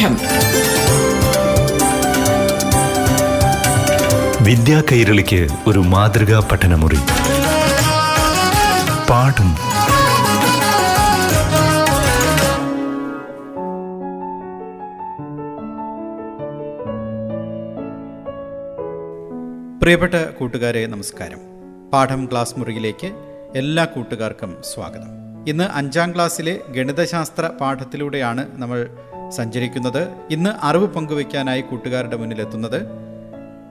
പാഠം വിദ്യാ കൈരളിക്ക് ഒരു മാതൃകാ പഠനമുറി. പാഠം. പ്രിയപ്പെട്ട കൂട്ടുകാരെ നമസ്കാരം. പാഠം ക്ലാസ് മുറിയിലേക്ക് എല്ലാ കൂട്ടുകാർക്കും സ്വാഗതം. ഇന്ന് അഞ്ചാം ക്ലാസ്സിലെ ഗണിതശാസ്ത്ര പാഠത്തിലൂടെയാണ് നമ്മൾ സഞ്ചരിക്കുന്നത് ഇന്ന് അറിവ് പങ്കുവയ്ക്കാനായി കൂട്ടുകാരുടെ മുന്നിലെത്തുന്നത്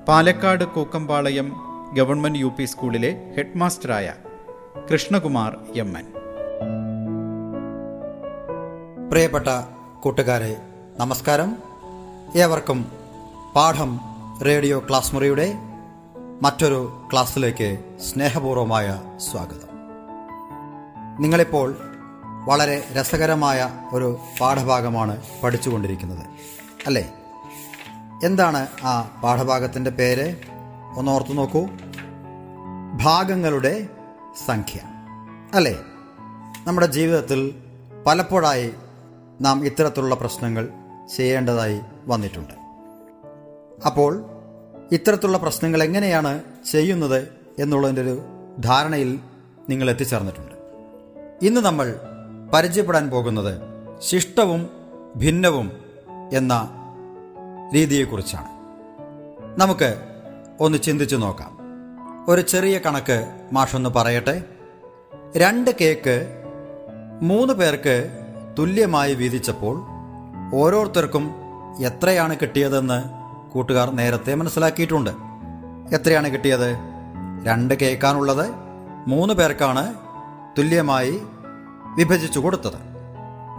Palakkad Kookkampalayam government U P സ്കൂളിലെ ഹെഡ് മാസ്റ്ററായ കൃഷ്ണകുമാർ എം എൻ. പ്രിയപ്പെട്ട കൂട്ടുകാരെ നമസ്കാരം. ഏവർക്കും പാഠം റേഡിയോ ക്ലാസ് മുറിയുടെ മറ്റൊരു ക്ലാസ്സിലേക്ക് സ്നേഹപൂർവമായ സ്വാഗതം. നിങ്ങളിപ്പോൾ വളരെ രസകരമായ ഒരു പാഠഭാഗമാണ് പഠിച്ചുകൊണ്ടിരിക്കുന്നത്. അല്ലേ? എന്താണ് ആ പാഠഭാഗത്തിന്റെ പേര്? ഒന്ന് ഓർത്തു നോക്കൂ. ഭാഗങ്ങളുടെ സംഖ്യ. അല്ലേ? നമ്മുടെ ജീവിതത്തിൽ പലപ്പോഴായി നാം ഇത്തരത്തിലുള്ള പ്രശ്നങ്ങൾ ചെയ്യേണ്ടതായി വന്നിട്ടുണ്ട്. അപ്പോൾ ഇത്തരത്തിലുള്ള പ്രശ്നങ്ങൾ എങ്ങനെയാണ് ചെയ്യുന്നത് എന്നുള്ളതിന്റെ ഒരു ധാരണയിൽ നിങ്ങൾ എത്തിച്ചേർന്നിട്ടുണ്ട്. ഇന്ന് നമ്മൾ പരിചയപ്പെടാൻ പോകുന്നത് ശിഷ്ടവും ഭിന്നവും എന്ന രീതിയെക്കുറിച്ചാണ്. നമുക്ക് ഒന്ന് ചിന്തിച്ചു നോക്കാം. ഒരു ചെറിയ കണക്ക് മാഷൊന്ന് പറയട്ടെ. രണ്ട് കേക്ക് മൂന്ന് പേർക്ക് തുല്യമായി വീതിച്ചപ്പോൾ ഓരോരുത്തർക്കും എത്രയാണ് കിട്ടിയതെന്ന് കൂട്ടുകാർ നേരത്തെ മനസ്സിലാക്കിയിട്ടുണ്ട്. എത്രയാണ് കിട്ടിയത്? രണ്ട് കേക്കാണുള്ളത്. മൂന്ന് പേർക്കാണ് തുല്യമായി വിഭജിച്ചു കൊടുത്തത്.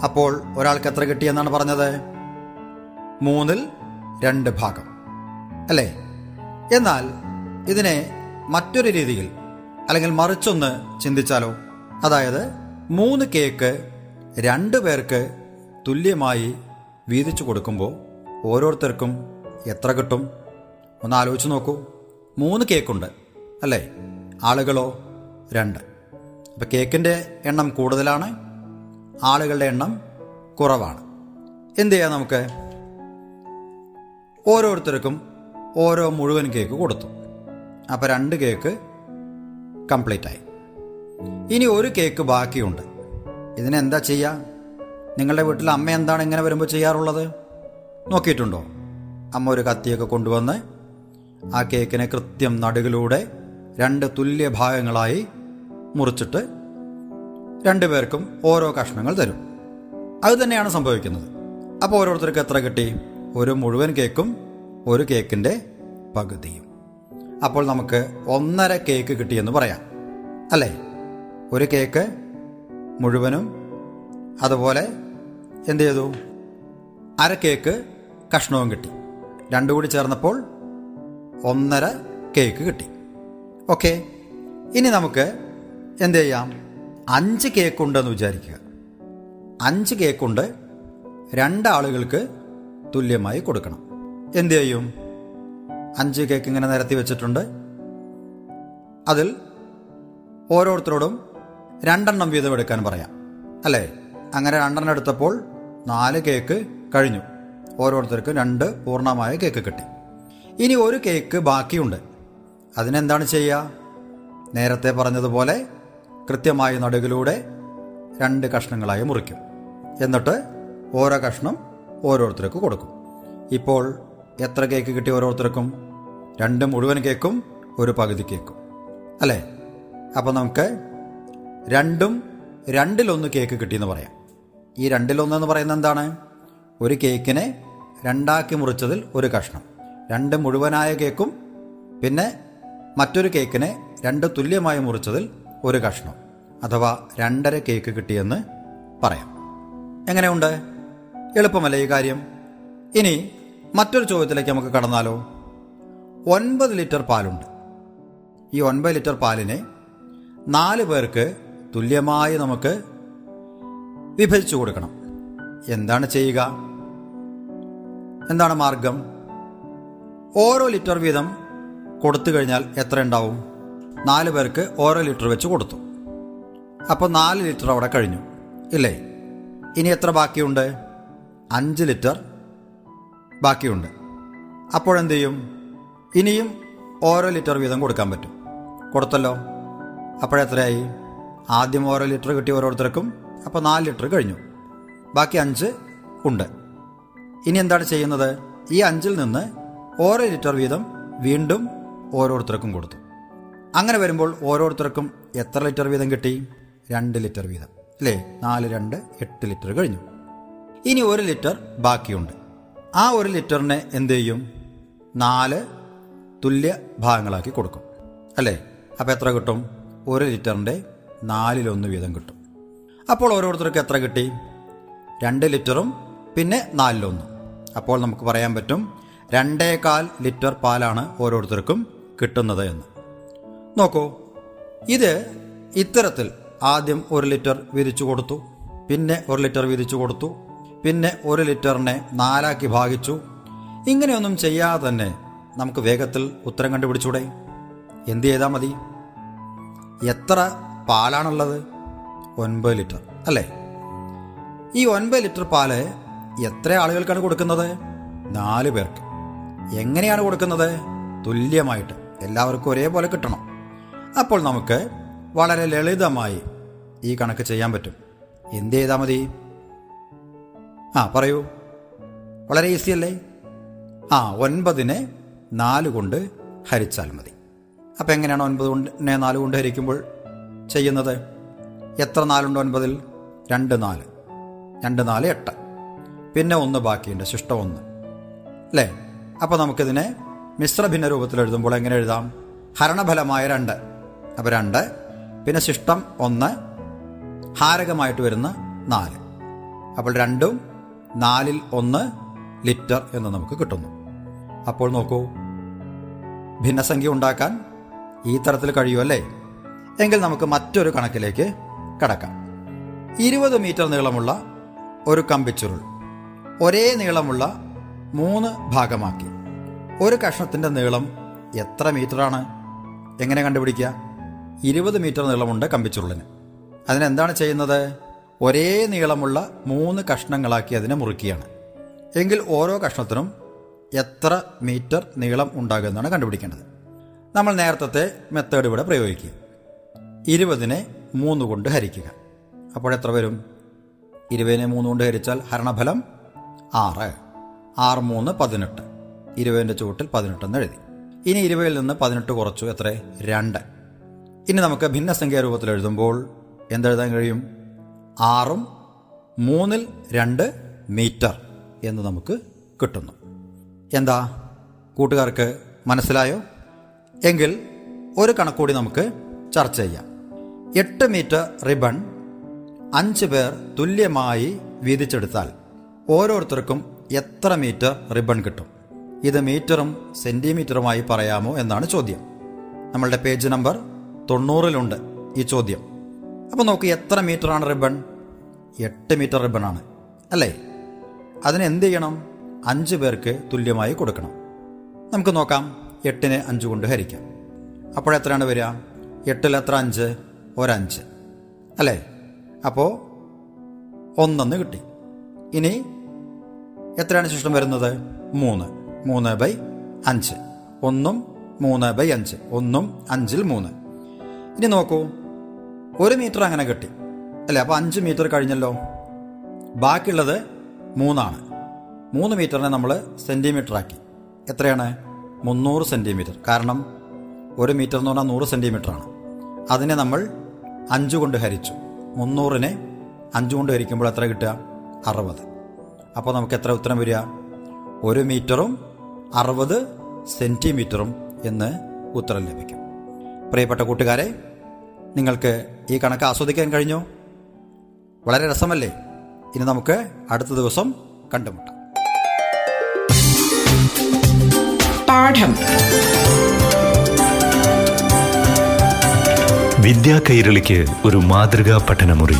അപ്പോൾ ഒരാൾക്ക് എത്ര കിട്ടിയെന്നാണ് പറഞ്ഞത്? മൂന്നിൽ രണ്ട് ഭാഗം. അല്ലേ? എന്നാൽ ഇതിനെ മറ്റൊരു രീതിയിൽ അല്ലെങ്കിൽ മറിച്ചൊന്ന് ചിന്തിച്ചാലോ? അതായത് മൂന്ന് കേക്ക് രണ്ട് പേർക്ക് തുല്യമായി വീതിച്ചു കൊടുക്കുമ്പോൾ ഓരോരുത്തർക്കും എത്ര കിട്ടും? ഒന്ന് ആലോചിച്ച് നോക്കൂ. മൂന്ന് കേക്കുണ്ട് അല്ലേ? ആളുകളോ രണ്ട്. അപ്പം കേക്കിന്റെ എണ്ണം കൂടുതലാണ് ആളുകളുടെ എണ്ണം കുറവാണ്. എന്ത് ചെയ്യാം നമുക്ക്? ഓരോരുത്തർക്കും ഓരോ മുഴുവൻ കേക്ക് കൊടുത്തു. അപ്പോൾ രണ്ട് കേക്ക് കംപ്ലീറ്റ് ആയി. ഇനി ഒരു കേക്ക് ബാക്കിയുണ്ട്. ഇതിനെന്താ ചെയ്യുക നിങ്ങളുടെ വീട്ടിൽ അമ്മ എന്താണ് ഇങ്ങനെ വരുമ്പോൾ ചെയ്യാറുള്ളത്? നോക്കിയിട്ടുണ്ടോ? അമ്മ ഒരു കത്തിയൊക്കെ കൊണ്ടുവന്ന് ആ കേക്കിനെ കൃത്യം നടുകിലൂടെ രണ്ട് തുല്യ ഭാഗങ്ങളായി മുറിച്ചിട്ട് രണ്ടുപേർക്കും ഓരോ കഷ്ണങ്ങൾ തരും. അത് തന്നെയാണ് സംഭവിക്കുന്നത്. അപ്പോൾ ഓരോരുത്തർക്ക് എത്ര കിട്ടി? ഒരു മുഴുവൻ കേക്കും ഒരു കേക്കിന്റെ പകുതിയും. അപ്പോൾ നമുക്ക് ഒന്നര കേക്ക് കിട്ടിയെന്ന് പറയാം. അല്ലേ? ഒരു കേക്ക് മുഴുവനും അതുപോലെ എന്ത് ചെയ്തു? അര കേക്ക് കഷ്ണവും കിട്ടി. രണ്ടു കൂടി ചേർന്നപ്പോൾ ഒന്നര കേക്ക് കിട്ടി. ഓക്കെ. ഇനി നമുക്ക് എന്ത് ചെയ്യാം അഞ്ച് കേക്ക് ഉണ്ടെന്ന് വിചാരിക്കുക. അഞ്ച് കേക്കുണ്ട് രണ്ടാളുകൾക്ക് തുല്യമായി കൊടുക്കണം. എന്ത് ചെയ്യും അഞ്ച് കേക്ക് ഇങ്ങനെ നിരത്തി വെച്ചിട്ടുണ്ട്. അതിൽ ഓരോരുത്തരോടും രണ്ടെണ്ണം വീതം എടുക്കാൻ പറയാം. അല്ലേ? അങ്ങനെ രണ്ടെണ്ണം എടുത്തപ്പോൾ നാല് കേക്ക് കഴിഞ്ഞു. ഓരോരുത്തർക്കും രണ്ട് പൂർണമായ കേക്ക് കിട്ടി. ഇനി ഒരു കേക്ക് ബാക്കിയുണ്ട്. അതിനെന്താണ് ചെയ്യുക? നേരത്തെ പറഞ്ഞതുപോലെ കൃത്യമായി നടുകിലൂടെ രണ്ട് കഷ്ണങ്ങളായി മുറിക്കും. എന്നിട്ട് ഓരോ കഷ്ണം ഓരോരുത്തർക്ക് കൊടുക്കും. ഇപ്പോൾ എത്ര കേക്ക് കിട്ടി ഓരോരുത്തർക്കും? രണ്ട് മുഴുവൻ കേക്കും ഒരു പകുതി കേക്കും. അല്ലേ? അപ്പോൾ നമുക്ക് രണ്ടും രണ്ടിലൊന്ന് കേക്ക് കിട്ടിയെന്ന് പറയാം. ഈ രണ്ടിലൊന്ന് എന്ന് പറയുന്നത് എന്താണ്? ഒരു കേക്കിനെ രണ്ടാക്കി മുറിച്ചതിൽ ഒരു കഷ്ണം. രണ്ട് മുഴുവനായ കേക്കും പിന്നെ മറ്റൊരു കേക്കിനെ രണ്ട് തുല്യമായി മുറിച്ചതിൽ ഒരു കഷ്ണം അഥവാ രണ്ടര കേക്ക് കിട്ടിയെന്ന് പറയാം. എങ്ങനെയുണ്ട്? എളുപ്പമല്ലേ ഈ കാര്യം? ഇനി മറ്റൊരു ചോദ്യത്തിലേക്ക് നമുക്ക് കടന്നാലോ? ഒൻപത് ലിറ്റർ പാലുണ്ട്. ഈ ഒൻപത് ലിറ്റർ പാലിനെ നാല് പേർക്ക് തുല്യമായി നമുക്ക് വിഭജിച്ചു കൊടുക്കണം. എന്താണ് ചെയ്യുക? എന്താണ് മാർഗം? ഓരോ ലിറ്റർ വീതം കൊടുത്തു കഴിഞ്ഞാൽ എത്ര ഉണ്ടാവും? നാല് പേർക്ക് ഓരോ ലിറ്റർ വെച്ച് കൊടുത്തു. അപ്പോൾ നാല് ലിറ്റർ അവിടെ കഴിഞ്ഞു. ഇല്ലേ? ഇനി എത്ര ബാക്കിയുണ്ട്? അഞ്ച് ലിറ്റർ ബാക്കിയുണ്ട്. അപ്പോഴെന്ത് ചെയ്യും? ഇനിയും ഓരോ ലിറ്റർ വീതം കൊടുക്കാൻ പറ്റും. കൊടുത്തല്ലോ. അപ്പോഴെത്രയായി ആദ്യം ഓരോ ലിറ്റർ കിട്ടി ഓരോരുത്തർക്കും. അപ്പോൾ നാല് ലിറ്റർ കഴിഞ്ഞു. ബാക്കി അഞ്ച് ഉണ്ട്. ഇനി എന്താണ് ചെയ്യുന്നത്? ഈ അഞ്ചിൽ നിന്ന് ഓരോ ലിറ്റർ വീതം വീണ്ടും ഓരോരുത്തർക്കും കൊടുത്തു. അങ്ങനെ വരുമ്പോൾ ഓരോരുത്തർക്കും എത്ര ലിറ്റർ വീതം കിട്ടി? രണ്ട് ലിറ്റർ വീതം. അല്ലേ നാല് രണ്ട് എട്ട് ലിറ്റർ കഴിഞ്ഞു. ഇനി ഒരു ലിറ്റർ ബാക്കിയുണ്ട്. ആ ഒരു ലിറ്ററിനെ എന്ത് ചെയ്യും? നാല് തുല്യ ഭാഗങ്ങളാക്കി കൊടുക്കും. അല്ലേ? അപ്പോൾ എത്ര കിട്ടും? ഒരു ലിറ്ററിന്റെ നാലിലൊന്ന് വീതം കിട്ടും. അപ്പോൾ ഓരോരുത്തർക്ക് എത്ര കിട്ടി? രണ്ട് ലിറ്ററും പിന്നെ നാലിലൊന്നും. അപ്പോൾ നമുക്ക് പറയാൻ പറ്റും രണ്ടേകാൽ ലിറ്റർ പാലാണ് ഓരോരുത്തർക്കും കിട്ടുന്നത് എന്ന്. നോക്കൂ. ഇത് ഇത്തരത്തിൽ ആദ്യം ഒരു ലിറ്റർ വിരിച്ചു കൊടുത്തു പിന്നെ ഒരു ലിറ്റർ വിരിച്ചു കൊടുത്തു പിന്നെ ഒരു ലിറ്ററിനെ നാലാക്കി ഭാഗിച്ചു. ഇങ്ങനെയൊന്നും ചെയ്യാതെ തന്നെ നമുക്ക് വേഗത്തിൽ ഉത്തരം കണ്ടുപിടിച്ചൂടെ? എന്ത് ചെയ്താൽ മതി? എത്ര പാലാണുള്ളത്? ഒൻപത് ലിറ്റർ അല്ലേ? ഈ ഒൻപത് ലിറ്റർ പാൽ എത്ര ആളുകൾക്കാണ് കൊടുക്കുന്നത്? നാല് പേർക്ക്. എങ്ങനെയാണ് കൊടുക്കുന്നത്? തുല്യമായിട്ട് എല്ലാവർക്കും ഒരേപോലെ കിട്ടണം. അപ്പോൾ നമുക്ക് വളരെ ലളിതമായി ഈ കണക്ക് ചെയ്യാൻ പറ്റും. എന്ത് ചെയ്താൽ മതി? ആ പറയൂ. വളരെ ഈസി അല്ലേ? ആ ഒൻപതിനെ നാല് കൊണ്ട് ഹരിച്ചാൽ മതി. അപ്പം എങ്ങനെയാണ് ഒൻപത് കൊണ്ടിനെ നാല് കൊണ്ട് ഹരിക്കുമ്പോൾ ചെയ്യുന്നത്? എത്ര നാലുണ്ട് ഒൻപതിൽ? രണ്ട് നാല്. രണ്ട് നാല് എട്ട്. പിന്നെ ഒന്ന് ബാക്കിയുണ്ട് ശിഷ്ടം ഒന്ന്. അല്ലേ? അപ്പോൾ നമുക്കിതിനെ മിശ്രഭിന്ന രൂപത്തിൽ എഴുതുമ്പോൾ എങ്ങനെ എഴുതാം? ഹരണഫലമായ രണ്ട്. അപ്പോൾ രണ്ട്. പിന്നെ ശിഷ്ടം ഒന്ന്. ഹാരകമായിട്ട് വരുന്ന നാല്. അപ്പോൾ രണ്ടും നാലിൽ ഒന്ന് ലിറ്റർ എന്ന് നമുക്ക് കിട്ടുന്നു. അപ്പോൾ നോക്കൂ. ഭിന്നസംഖ്യ ഉണ്ടാക്കാൻ ഈ തരത്തിൽ കഴിയുമല്ലേ? എങ്കിൽ നമുക്ക് മറ്റൊരു കണക്കിലേക്ക് കടക്കാം. ഇരുപത് മീറ്റർ നീളമുള്ള ഒരു കമ്പിച്ചുരുൾ ഒരേ നീളമുള്ള മൂന്ന് ഭാഗമാക്കി. ഒരു കഷ്ണത്തിന്റെ നീളം എത്ര മീറ്ററാണ്? എങ്ങനെ കണ്ടുപിടിക്കുക? ഇരുപത് മീറ്റർ നീളമുണ്ട് കമ്പിച്ചുരുളിന്. അതിനെന്താണ് ചെയ്യുന്നത്? ഒരേ നീളമുള്ള മൂന്ന് കഷ്ണങ്ങളാക്കി അതിനെ മുറിക്കുകയാണ് എങ്കിൽ ഓരോ കഷ്ണത്തിനും എത്ര മീറ്റർ നീളം ഉണ്ടാകുമെന്നാണ് കണ്ടുപിടിക്കേണ്ടത്. നമ്മൾ നേരത്തെ മെത്തേഡ് ഇവിടെ പ്രയോഗിക്കുക ഇരുപതിനെ മൂന്ന് കൊണ്ട് ഹരിക്കുക. അപ്പോഴെത്ര വരും? ഇരുപതിനെ മൂന്ന് കൊണ്ട് ഹരിച്ചാൽ ഹരണഫലം ആറ്. ആറ് മൂന്ന് പതിനെട്ട്. ഇരുപതിന്റെ ചുവട്ടിൽ പതിനെട്ടെന്ന് എഴുതി. ഇനി ഇരുപതിൽ നിന്ന് പതിനെട്ട് കുറച്ചു എത്ര? രണ്ട്. ഇനി നമുക്ക് ഭിന്നസംഖ്യാ രൂപത്തിൽ എഴുതുമ്പോൾ എന്തെഴുതാൻ കഴിയും? ആറും മൂന്നിൽ രണ്ട് മീറ്റർ എന്ന് നമുക്ക് കിട്ടുന്നു. എന്താ? കൂട്ടുകാർക്ക് മനസ്സിലായോ? എങ്കിൽ ഒരു കണക്കൂടി നമുക്ക് ചർച്ച ചെയ്യാം. എട്ട് മീറ്റർ റിബൺ അഞ്ച് പേർ തുല്യമായി വീതിച്ചെടുത്താൽ ഓരോരുത്തർക്കും എത്ര മീറ്റർ റിബൺ കിട്ടും? ഇത് മീറ്ററും സെന്റിമീറ്ററുമായി പറയാമോ എന്നാണ് ചോദ്യം. നമ്മളുടെ പേജ് നമ്പർ തൊണ്ണൂറിലുണ്ട് ഈ ചോദ്യം. അപ്പോൾ നോക്ക് എത്ര മീറ്ററാണ് റിബൺ? എട്ട് മീറ്റർ റിബണാണ്. അല്ലേ? അതിന് എന്ത് ചെയ്യണം? അഞ്ച് പേർക്ക് തുല്യമായി കൊടുക്കണം. നമുക്ക് നോക്കാം. എട്ടിനെ അഞ്ച് കൊണ്ട് ഹരിക്കാം. അപ്പോഴെത്രയാണ് വരിക? എട്ടിൽ എത്ര അഞ്ച്? ഒരഞ്ച്. അല്ലേ? അപ്പോൾ ഒന്നെന്ന് കിട്ടി. ഇനി എത്രയാണ് ശിഷ്ടം വരുന്നത്? മൂന്ന്. മൂന്ന് ബൈ അഞ്ച്. ഒന്നും മൂന്ന് ബൈ അഞ്ച്. ഒന്നും അഞ്ചിൽ മൂന്ന്. ഇനി നോക്കൂ. ഒരു മീറ്റർ അങ്ങനെ കിട്ടി. അല്ലേ അപ്പോൾ അഞ്ച് മീറ്റർ കഴിഞ്ഞല്ലോ? ബാക്കിയുള്ളത് മൂന്നാണ്. മൂന്ന് മീറ്ററിനെ നമ്മൾ സെന്റിമീറ്റർ ആക്കി. എത്രയാണ്? മുന്നൂറ് സെന്റിമീറ്റർ കാരണം ഒരു മീറ്റർ എന്ന് പറഞ്ഞാൽ നൂറ് സെന്റിമീറ്റർ ആണ്. അതിനെ നമ്മൾ അഞ്ച് കൊണ്ട് ഹരിച്ചു. മുന്നൂറിനെ അഞ്ച് കൊണ്ട് ഹരിക്കുമ്പോൾ എത്ര കിട്ടുക? അറുപത്. അപ്പോൾ നമുക്ക് എത്ര ഉത്തരം വരിക? ഒരു മീറ്ററും അറുപത് സെന്റിമീറ്ററും എന്ന് ഉത്തരം ലഭിക്കും. പ്രിയപ്പെട്ട കൂട്ടുകാരെ നിങ്ങൾക്ക് ഈ കണക്ക് ആസ്വദിക്കാൻ കഴിഞ്ഞോ? വളരെ രസമല്ലേ? ഇനി നമുക്ക് അടുത്ത ദിവസം കണ്ടുമുട്ടാം. പാഠം. വിദ്യാ കൈരളിക്ക് ഒരു മാതൃകാ പഠനമുറി.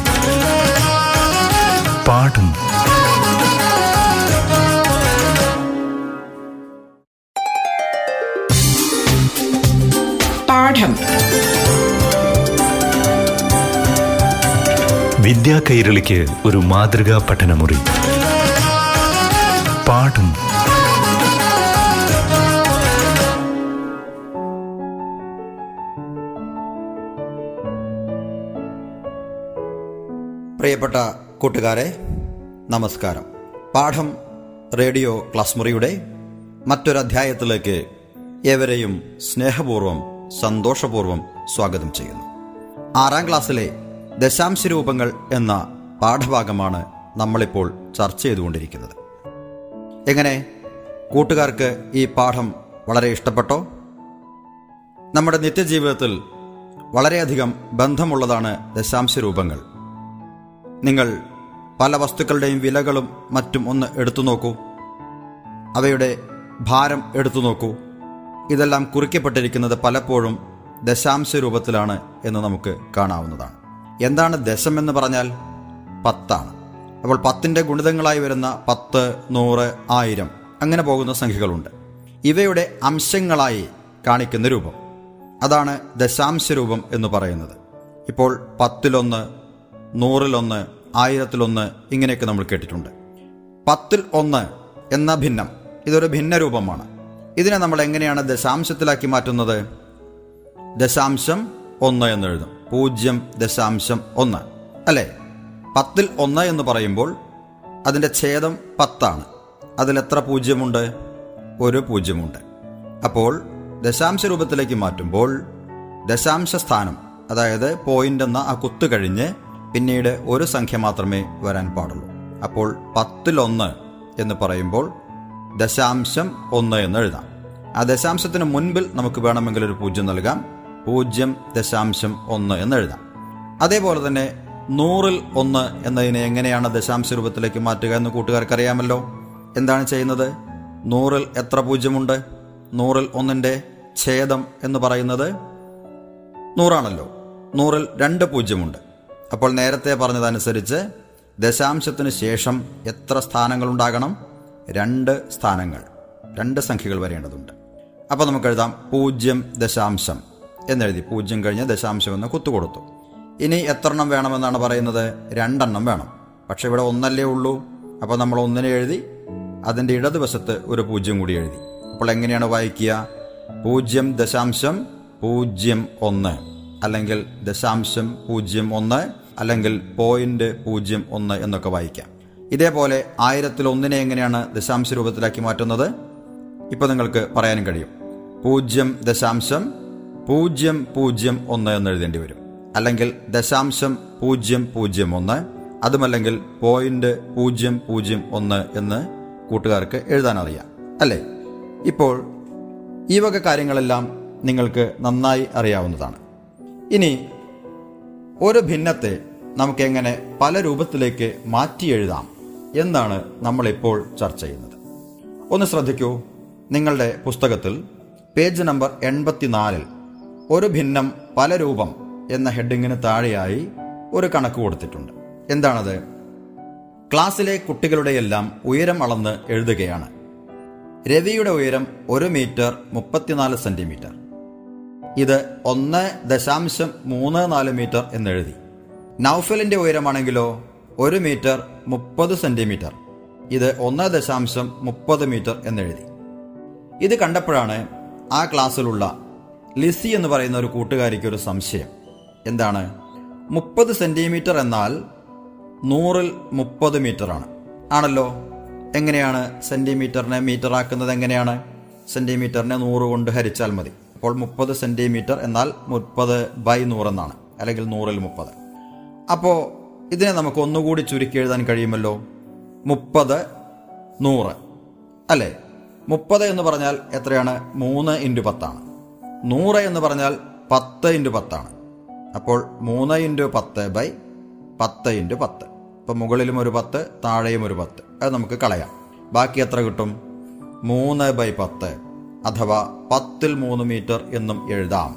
പാഠം പാഠം വിദ്യാ കൈരളിക്ക് ഒരു മാതൃകാ പഠനമുറി. പ്രിയപ്പെട്ട കൂട്ടുകാരെ നമസ്കാരം. പാഠം റേഡിയോ ക്ലാസ് മുറിയുടെ മറ്റൊരധ്യായത്തിലേക്ക് ഏവരെയും സ്നേഹപൂർവം സന്തോഷപൂർവം സ്വാഗതം ചെയ്യുന്നു. ആറാം ക്ലാസ്സിലെ ദശാംശ രൂപങ്ങൾ എന്ന പാഠഭാഗമാണ് നമ്മളിപ്പോൾ ചർച്ച ചെയ്തുകൊണ്ടിരിക്കുന്നത്. എങ്ങനെ? കൂട്ടുകാർക്ക് ഈ പാഠം വളരെ ഇഷ്ടപ്പെട്ടോ? നമ്മുടെ നിത്യജീവിതത്തിൽ വളരെയധികം ബന്ധമുള്ളതാണ് ദശാംശ രൂപങ്ങൾ നിങ്ങൾ പല വസ്തുക്കളുടെയും വിലകളും മറ്റും ഒന്ന് എടുത്തു നോക്കൂ. അവയുടെ ഭാരം എടുത്തു നോക്കൂ. ഇതെല്ലാം കുറിക്കപ്പെട്ടിരിക്കുന്നത് പലപ്പോഴും ദശാംശ രൂപത്തിലാണ് എന്ന് നമുക്ക് കാണാവുന്നതാണ്. എന്താണ് ദശം എന്ന് പറഞ്ഞാൽ പത്താണ്. അപ്പോൾ പത്തിന്റെ ഗുണിതങ്ങളായി വരുന്ന പത്ത് നൂറ് ആയിരം അങ്ങനെ പോകുന്ന സംഖ്യകളുണ്ട്. ഇവയുടെ അംശങ്ങളായി കാണിക്കുന്ന രൂപം. അതാണ് ദശാംശ രൂപം എന്ന് പറയുന്നത്. ഇപ്പോൾ പത്തിലൊന്ന് നൂറിലൊന്ന് ആയിരത്തിലൊന്ന് ഇങ്ങനെയൊക്കെ നമ്മൾ കേട്ടിട്ടുണ്ട്. പത്തിൽ ഒന്ന് എന്ന ഭിന്നം ഇതൊരു ഭിന്ന രൂപമാണ്. ഇതിനെ നമ്മൾ എങ്ങനെയാണ് ദശാംശത്തിലാക്കി മാറ്റുന്നത്? ദശാംശം ഒന്ന് എന്ന് എഴുതും. പൂജ്യം ദശാംശം ഒന്ന്. അല്ലേ? പത്തിൽ ഒന്ന് എന്ന് പറയുമ്പോൾ അതിന്റെ ഛേദം പത്താണ്. അതിലെത്ര പൂജ്യമുണ്ട്? ഒരു പൂജ്യമുണ്ട്. അപ്പോൾ ദശാംശ രൂപത്തിലേക്ക് മാറ്റുമ്പോൾ ദശാംശ സ്ഥാനം അതായത് പോയിന്റ് എന്ന ആ കുത്ത് കഴിഞ്ഞ് പിന്നീട് ഒരു സംഖ്യ മാത്രമേ വരാൻ പാടുള്ളൂ. അപ്പോൾ പത്തിലൊന്ന് എന്ന് പറയുമ്പോൾ ദശാംശം ഒന്ന് എന്ന് എഴുതാം. ആ ദശാംശത്തിന് മുൻപിൽ നമുക്ക് വേണമെങ്കിൽ ഒരു പൂജ്യം നൽകാം. പൂജ്യം ദശാംശം ഒന്ന് എന്ന് എഴുതാം അതേപോലെ തന്നെ നൂറിൽ ഒന്ന് എന്നതിനെ എങ്ങനെയാണ് ദശാംശ രൂപത്തിലേക്ക് മാറ്റുക എന്ന് കൂട്ടുകാർക്ക് അറിയാമല്ലോ എന്താണ് ചെയ്യുന്നത്? നൂറിൽ എത്ര പൂജ്യമുണ്ട്? നൂറിൽ ഒന്നിന്റെ ഛേദം എന്ന് പറയുന്നത് നൂറാണല്ലോ. നൂറിൽ രണ്ട് പൂജ്യമുണ്ട്. അപ്പോൾ നേരത്തെ പറഞ്ഞതനുസരിച്ച് ദശാംശത്തിന് ശേഷം എത്ര സ്ഥാനങ്ങൾ ഉണ്ടാകണം രണ്ട് സ്ഥാനങ്ങൾ. രണ്ട് സംഖ്യകൾ വരേണ്ടതുണ്ട്. അപ്പോൾ നമുക്ക് എഴുതാം പൂജ്യം ദശാംശം. എന്നെഴുതി പൂജ്യം കഴിഞ്ഞ് ദശാംശം എന്ന് കുത്തുകൊടുത്തു. ഇനി എത്രണ്ണം വേണമെന്നാണ് പറയുന്നത്? രണ്ടെണ്ണം വേണം. പക്ഷെ ഇവിടെ ഒന്നല്ലേ ഉള്ളൂ. അപ്പോൾ നമ്മൾ ഒന്നിനെ എഴുതി അതിന്റെ ഇടതുവശത്ത് ഒരു പൂജ്യം കൂടി എഴുതി. അപ്പോൾ എങ്ങനെയാണ് വായിക്കുക? പൂജ്യം ദശാംശം പൂജ്യം ഒന്ന്. അല്ലെങ്കിൽ ദശാംശം പൂജ്യം ഒന്ന് അല്ലെങ്കിൽ പോയിന്റ് പൂജ്യം ഒന്ന് എന്നൊക്കെ വായിക്കാം. ഇതേപോലെ ആയിരത്തിൽ ഒന്നിനെ എങ്ങനെയാണ് ദശാംശ രൂപത്തിലാക്കി മാറ്റുന്നത്? ഇപ്പൊ നിങ്ങൾക്ക് പറയാനും കഴിയും. പൂജ്യം ദശാംശം പൂജ്യം പൂജ്യം ഒന്ന് എന്ന് എഴുതേണ്ടി വരും. അല്ലെങ്കിൽ ദശാംശം പൂജ്യം പൂജ്യം ഒന്ന് അതുമല്ലെങ്കിൽ പോയിന്റ് പൂജ്യം പൂജ്യം ഒന്ന് എന്ന് കൂട്ടുകാർക്ക് എഴുതാൻ അറിയാം അല്ലേ? ഇപ്പോൾ ഈ വക കാര്യങ്ങളെല്ലാം നിങ്ങൾക്ക് നന്നായി അറിയാവുന്നതാണ്. ഇനി ഒരു ഭിന്നത്തെ നമുക്ക് എങ്ങനെ പല രൂപത്തിലേക്ക് മാറ്റി എഴുതാം എന്നാണ് നമ്മളിപ്പോൾ ചർച്ച ചെയ്യുന്നത്. ഒന്ന് ശ്രദ്ധിക്കൂ. നിങ്ങളുടെ പുസ്തകത്തിൽ പേജ് നമ്പർ എൺപത്തിനാലിൽ ഒരു ഭിന്നം പല രൂപം എന്ന ഹെഡിങ്ങിന് താഴെയായി ഒരു കണക്ക് കൊടുത്തിട്ടുണ്ട്. എന്താണത്? ക്ലാസ്സിലെ കുട്ടികളുടെയെല്ലാം ഉയരം അളന്ന് എഴുതുകയാണ്. രവിയുടെ ഉയരം ഒരു മീറ്റർ മുപ്പത്തിനാല് സെന്റിമീറ്റർ. ഇത് ഒന്ന് ദശാംശം മൂന്ന് നാല് മീറ്റർ എന്നെഴുതി നൌഫലിന്റെ ഉയരമാണെങ്കിലോ ഒരു മീറ്റർ മുപ്പത് സെന്റിമീറ്റർ. ഇത് ഒന്ന് ദശാംശം മുപ്പത് മീറ്റർ എന്നെഴുതി ഇത് കണ്ടപ്പോഴാണ് ആ ക്ലാസ്സിലുള്ള ലിസി എന്ന് പറയുന്ന ഒരു കൂട്ടുകാരിക്ക് ഒരു സംശയം. എന്താണ്? മുപ്പത് സെന്റിമീറ്റർ എന്നാൽ നൂറിൽ മുപ്പത് ആണ് ആണല്ലോ? എങ്ങനെയാണ് സെന്റിമീറ്ററിനെ മീറ്റർ ആക്കുന്നത് എങ്ങനെയാണ്? സെന്റിമീറ്ററിനെ നൂറ് കൊണ്ട് ഹരിച്ചാൽ മതി. അപ്പോൾ മുപ്പത് സെന്റിമീറ്റർ എന്നാൽ മുപ്പത് ബൈ നൂറെന്നാണ് അല്ലെങ്കിൽ നൂറിൽ മുപ്പത്. അപ്പോൾ ഇതിനെ നമുക്ക് ഒന്നുകൂടി ചുരുക്കി എഴുതാൻ കഴിയുമല്ലോ? മുപ്പത് നൂറ്. അല്ലേ? മുപ്പത് എന്ന് പറഞ്ഞാൽ എത്രയാണ്? മൂന്ന് ഇന്റു പത്താണ്. നൂറ് എന്ന് പറഞ്ഞാൽ പത്ത് ഇന്റു പത്താണ്. അപ്പോൾ മൂന്ന് ഇന്റു പത്ത് ബൈ പത്ത് ഇന്റു പത്ത്. ഇപ്പം മുകളിലും ഒരു പത്ത് താഴെയും ഒരു പത്ത്. അത് നമുക്ക് കളയാം. ബാക്കി എത്ര കിട്ടും? മൂന്ന് ബൈ പത്ത് അഥവാ പത്തിൽ മൂന്ന് മീറ്റർ എന്നും എഴുതാം.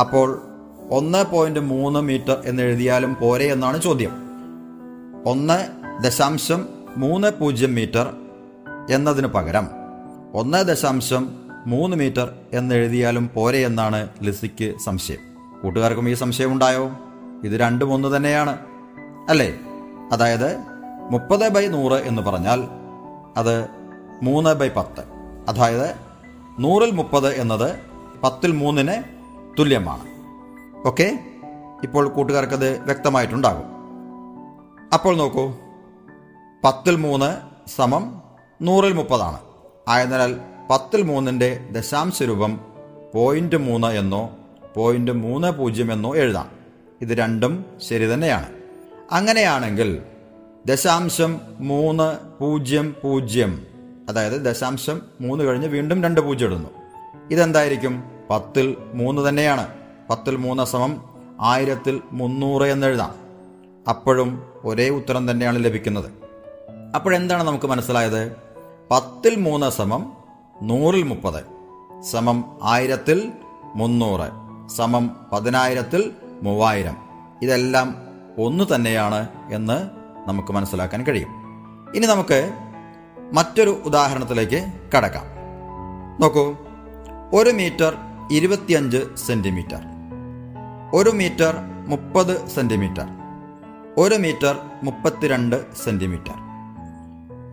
അപ്പോൾ ഒന്ന് പോയിന്റ് മൂന്ന് മീറ്റർ എന്ന് എഴുതിയാലും പോരെ എന്നാണ് ചോദ്യം. ഒന്ന് ദശാംശം മൂന്ന് പൂജ്യം മീറ്റർ എന്നതിന് പകരം ഒന്ന് ദശാംശം മൂന്ന് മീറ്റർ എന്നെഴുതിയാലും പോരെ എന്നാണ് ലിസിക്ക് സംശയം. കൂട്ടുകാർക്കും ഈ സംശയം ഉണ്ടായോ ഇത് രണ്ടും ഒന്ന് തന്നെയാണ്. അല്ലേ? അതായത് മുപ്പത് ബൈ നൂറ് എന്ന് പറഞ്ഞാൽ അത് മൂന്ന് ബൈ പത്ത്. അതായത് നൂറിൽ മുപ്പത് എന്നത് പത്തിൽ മൂന്നിന് തുല്യമാണ്. ഓക്കെ? ഇപ്പോൾ കൂട്ടുകാർക്കത് വ്യക്തമായിട്ടുണ്ടാകും. അപ്പോൾ നോക്കൂ. പത്തിൽ മൂന്ന് സമം നൂറിൽ മുപ്പതാണ്. ആയതിനാൽ പത്തിൽ മൂന്നിന്റെ ദശാംശ രൂപം പോയിന്റ് മൂന്ന് എന്നോ പോയിന്റ് മൂന്ന് പൂജ്യം എന്നോ എഴുതാം. ഇത് രണ്ടും ശരി തന്നെയാണ്. അങ്ങനെയാണെങ്കിൽ ദശാംശം മൂന്ന് പൂജ്യം പൂജ്യം അതായത് ദശാംശം മൂന്ന് കഴിഞ്ഞ് വീണ്ടും രണ്ട് പൂജ്യം ഇടുന്നു. ഇതെന്തായിരിക്കും? പത്തിൽ മൂന്ന് തന്നെയാണ്. പത്തിൽ മൂന്ന് സമം ആയിരത്തിൽ മുന്നൂറ് എന്നെഴുതാം അപ്പോഴും ഒരേ ഉത്തരം തന്നെയാണ് ലഭിക്കുന്നത്. അപ്പോഴെന്താണ് നമുക്ക് മനസ്സിലായത്? പത്തിൽ മൂന്ന് സമം നൂറിൽ മുപ്പത്. സമം ആയിരത്തിൽ മുന്നൂറ്. സമം പതിനായിരത്തിൽ മൂവായിരം. ഇതെല്ലാം ഒന്ന് തന്നെയാണ് എന്ന് നമുക്ക് മനസ്സിലാക്കാൻ കഴിയും. ഇനി നമുക്ക് മറ്റൊരു ഉദാഹരണത്തിലേക്ക് കടക്കാം. നോക്കൂ. ഒരു മീറ്റർ ഇരുപത്തിയഞ്ച് സെന്റിമീറ്റർ. ഒരു മീറ്റർ മുപ്പത് സെന്റിമീറ്റർ. ഒരു മീറ്റർ മുപ്പത്തിരണ്ട് സെന്റിമീറ്റർ.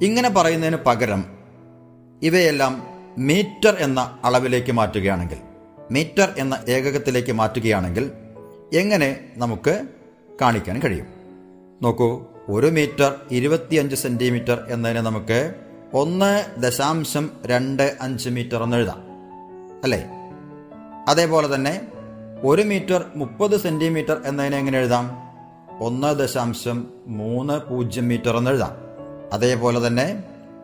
ഇങ്ങനെ പറയുന്നതിന് പകരം ഇവയെല്ലാം മീറ്റർ എന്ന അളവിലേക്ക് മാറ്റുകയാണെങ്കിൽ മീറ്റർ എന്ന ഏകകത്തിലേക്ക് മാറ്റുകയാണെങ്കിൽ എങ്ങനെ നമുക്ക് കാണിക്കാൻ കഴിയും? നോക്കൂ ഒരു മീറ്റർ ഇരുപത്തിയഞ്ച് സെന്റിമീറ്റർ എന്നതിനെ നമുക്ക് ഒന്ന് ദശാംശം രണ്ട് അഞ്ച് മീറ്റർ എന്ന് എഴുതാം. അല്ലേ? അതേപോലെ തന്നെ ഒരു മീറ്റർ മുപ്പത് സെന്റിമീറ്റർ എന്നതിനെ എങ്ങനെ എഴുതാം? ഒന്ന് ദശാംശം മൂന്ന് പൂജ്യം മീറ്റർ എന്ന് എഴുതാം. അതേപോലെ തന്നെ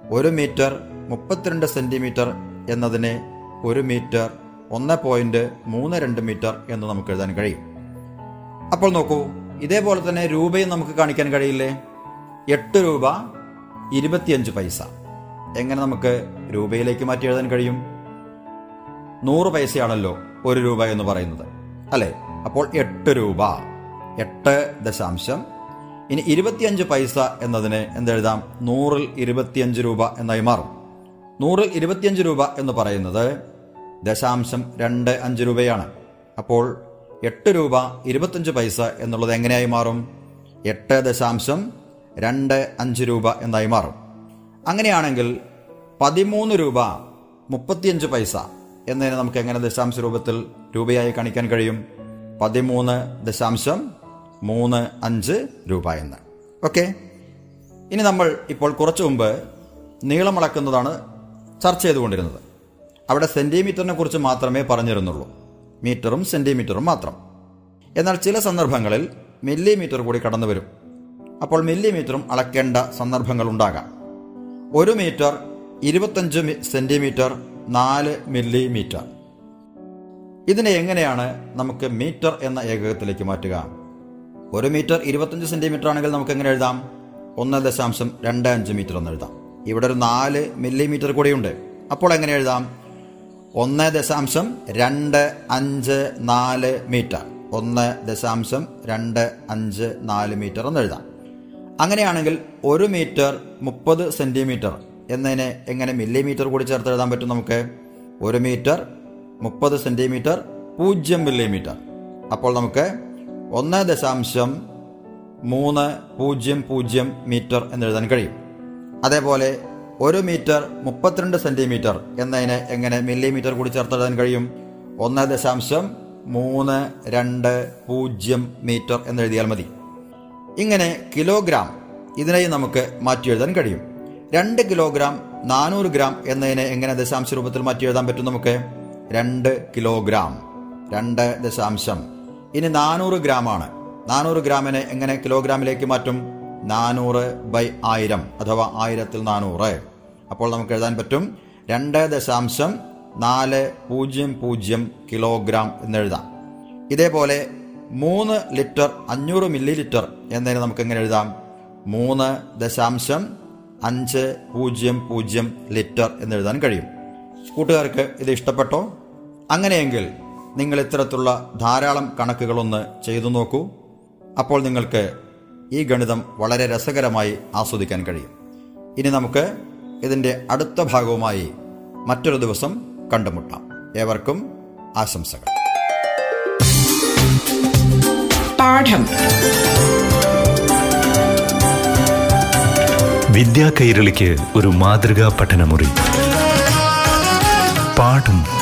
ഒരു മീറ്റർ മുപ്പത്തിരണ്ട് സെന്റിമീറ്റർ എന്നതിനെ ഒരു മീറ്റർ ഒന്ന് പോയിന്റ് മൂന്ന് രണ്ട് മീറ്റർ എന്ന് നമുക്ക് എഴുതാൻ കഴിയും. അപ്പോൾ നോക്കൂ ഇതേപോലെ തന്നെ രൂപയും നമുക്ക് കാണിക്കാൻ കഴിയില്ലേ? എട്ട് രൂപ ഇരുപത്തിയഞ്ച് പൈസ. എങ്ങനെ നമുക്ക് രൂപയിലേക്ക് മാറ്റി എഴുതാൻ കഴിയും? നൂറ് പൈസയാണല്ലോ ഒരു രൂപ എന്ന് പറയുന്നത് അല്ലേ? അപ്പോൾ എട്ട് രൂപ എട്ട് ദശാംശം ഇനി ഇരുപത്തിയഞ്ച് പൈസ എന്നതിനെ എന്തെഴുതാം? നൂറിൽ ഇരുപത്തിയഞ്ച് രൂപ എന്നായി മാറും. നൂറിൽ ഇരുപത്തിയഞ്ച് രൂപ എന്ന് പറയുന്നത് ദശാംശം രണ്ട് അഞ്ച് രൂപയാണ്. അപ്പോൾ എട്ട് രൂപ ഇരുപത്തഞ്ച് പൈസ എന്നുള്ളത് എങ്ങനെയായി മാറും? എട്ട് ദശാംശം രണ്ട് അഞ്ച് രൂപ എന്നായി മാറും. അങ്ങനെയാണെങ്കിൽ പതിമൂന്ന് രൂപ മുപ്പത്തിയഞ്ച് പൈസ എന്നതിനെ നമുക്ക് എങ്ങനെ ദശാംശ രൂപത്തിൽ രൂപയായി കാണിക്കാൻ കഴിയും? പതിമൂന്ന് ദശാംശം മൂന്ന് അഞ്ച് രൂപ എന്ന്. ഓക്കെ ഇനി നമ്മൾ ഇപ്പോൾ കുറച്ചു മുമ്പ് നീളം അളക്കുന്നതാണ് ചർച്ച ചെയ്തുകൊണ്ടിരുന്നത്. അവിടെ സെന്റിമീറ്ററിനെ കുറിച്ച് മാത്രമേ പറഞ്ഞിരുന്നുള്ളൂ. മീറ്ററും സെന്റിമീറ്ററും മാത്രം. എന്നാൽ ചില സന്ദർഭങ്ങളിൽ മില്ലിമീറ്റർ കൂടി കടന്നു വരും. അപ്പോൾ മില്ലിമീറ്ററും അളക്കേണ്ട സന്ദർഭങ്ങൾ ഉണ്ടാകാം. ഒരു മീറ്റർ ഇരുപത്തഞ്ച് സെന്റിമീറ്റർ നാല് മില്ലിമീറ്റർ ഇതിനെ എങ്ങനെയാണ് നമുക്ക് മീറ്റർ എന്ന ഏകകത്തിലേക്ക് മാറ്റുക? ഒരു മീറ്റർ ഇരുപത്തഞ്ച് സെന്റിമീറ്റർ ആണെങ്കിൽ നമുക്ക് എങ്ങനെ എഴുതാം? ഒന്ന് ദശാംശം രണ്ട് അഞ്ച് മീറ്റർ എന്ന് എഴുതാം. ഇവിടെ ഒരു നാല് മില്ലിമീറ്റർ കൂടിയുണ്ട്. അപ്പോൾ എങ്ങനെ എഴുതാം? ഒന്ന് ദശാംശം രണ്ട് അഞ്ച് നാല് മീറ്റർ. ഒന്ന് ദശാംശം രണ്ട് അഞ്ച് നാല് മീറ്റർ എന്ന് എഴുതാം. അങ്ങനെയാണെങ്കിൽ ഒരു മീറ്റർ മുപ്പത് സെന്റിമീറ്റർ എന്നതിനെ എങ്ങനെ മില്ലിമീറ്റർ കൂടി ചേർത്ത് എഴുതാൻ പറ്റും നമുക്ക്? ഒരു മീറ്റർ മുപ്പത് സെന്റിമീറ്റർ പൂജ്യം മില്ലിമീറ്റർ. അപ്പോൾ നമുക്ക് ഒന്ന് ദശാംശം മൂന്ന് പൂജ്യം പൂജ്യം മീറ്റർ എന്നെഴുതാൻ കഴിയും. അതേപോലെ ഒരു മീറ്റർ മുപ്പത്തിരണ്ട് സെന്റിമീറ്റർ എന്നതിനെ എങ്ങനെ മില്ലിമീറ്റർ കൂടി ചേർത്ത് എഴുതാൻ കഴിയും? ഒന്ന് ദശാംശം മൂന്ന് രണ്ട് പൂജ്യം മീറ്റർ എന്നെഴുതിയാൽ മതി. ഇങ്ങനെ കിലോഗ്രാം ഇതിനെയും നമുക്ക് മാറ്റി എഴുതാൻ കഴിയും. രണ്ട് കിലോഗ്രാം നാനൂറ് ഗ്രാം എന്നതിനെ എങ്ങനെ ദശാംശ രൂപത്തിൽ മാറ്റി എഴുതാൻ പറ്റും നമുക്ക്? രണ്ട് കിലോഗ്രാം. രണ്ട് ദശാംശം ഇനി നാനൂറ് ഗ്രാം ആണ് നാനൂറ് ഗ്രാമിനെ എങ്ങനെ കിലോഗ്രാമിലേക്ക് മാറ്റും? നാനൂറ് ബൈ ആയിരം അഥവാ ആയിരത്തിൽ നാനൂറ്. അപ്പോൾ നമുക്ക് എഴുതാൻ പറ്റും. രണ്ട് ദശാംശം നാല് പൂജ്യം പൂജ്യം കിലോഗ്രാം എന്നെഴുതാം ഇതേപോലെ മൂന്ന് ലിറ്റർ അഞ്ഞൂറ് മില്ലി ലിറ്റർ എന്നതിന് നമുക്ക് എങ്ങനെ എഴുതാം? മൂന്ന് ദശാംശം അഞ്ച് പൂജ്യം പൂജ്യം ലിറ്റർ എന്നെഴുതാൻ കഴിയും. കൂട്ടുകാർക്ക് ഇത് ഇഷ്ടപ്പെട്ടോ? അങ്ങനെയെങ്കിൽ നിങ്ങൾ ഇത്തരത്തിലുള്ള ധാരാളം കണക്കുകളൊന്ന് ചെയ്തു നോക്കൂ. അപ്പോൾ നിങ്ങൾക്ക് ഈ ഗണിതം വളരെ രസകരമായി ആസ്വദിക്കാൻ കഴിയും. ഇനി നമുക്ക് ഇതിന്റെ അടുത്ത ഭാഗവുമായി മറ്റൊരു ദിവസം കണ്ടുമുട്ടാം. ഏവർക്കും ആശംസകൾ. പാഠം. വിദ്യാ കൈരളിക്ക് ഒരു മാതൃകാ പഠനമുറി. പാഠം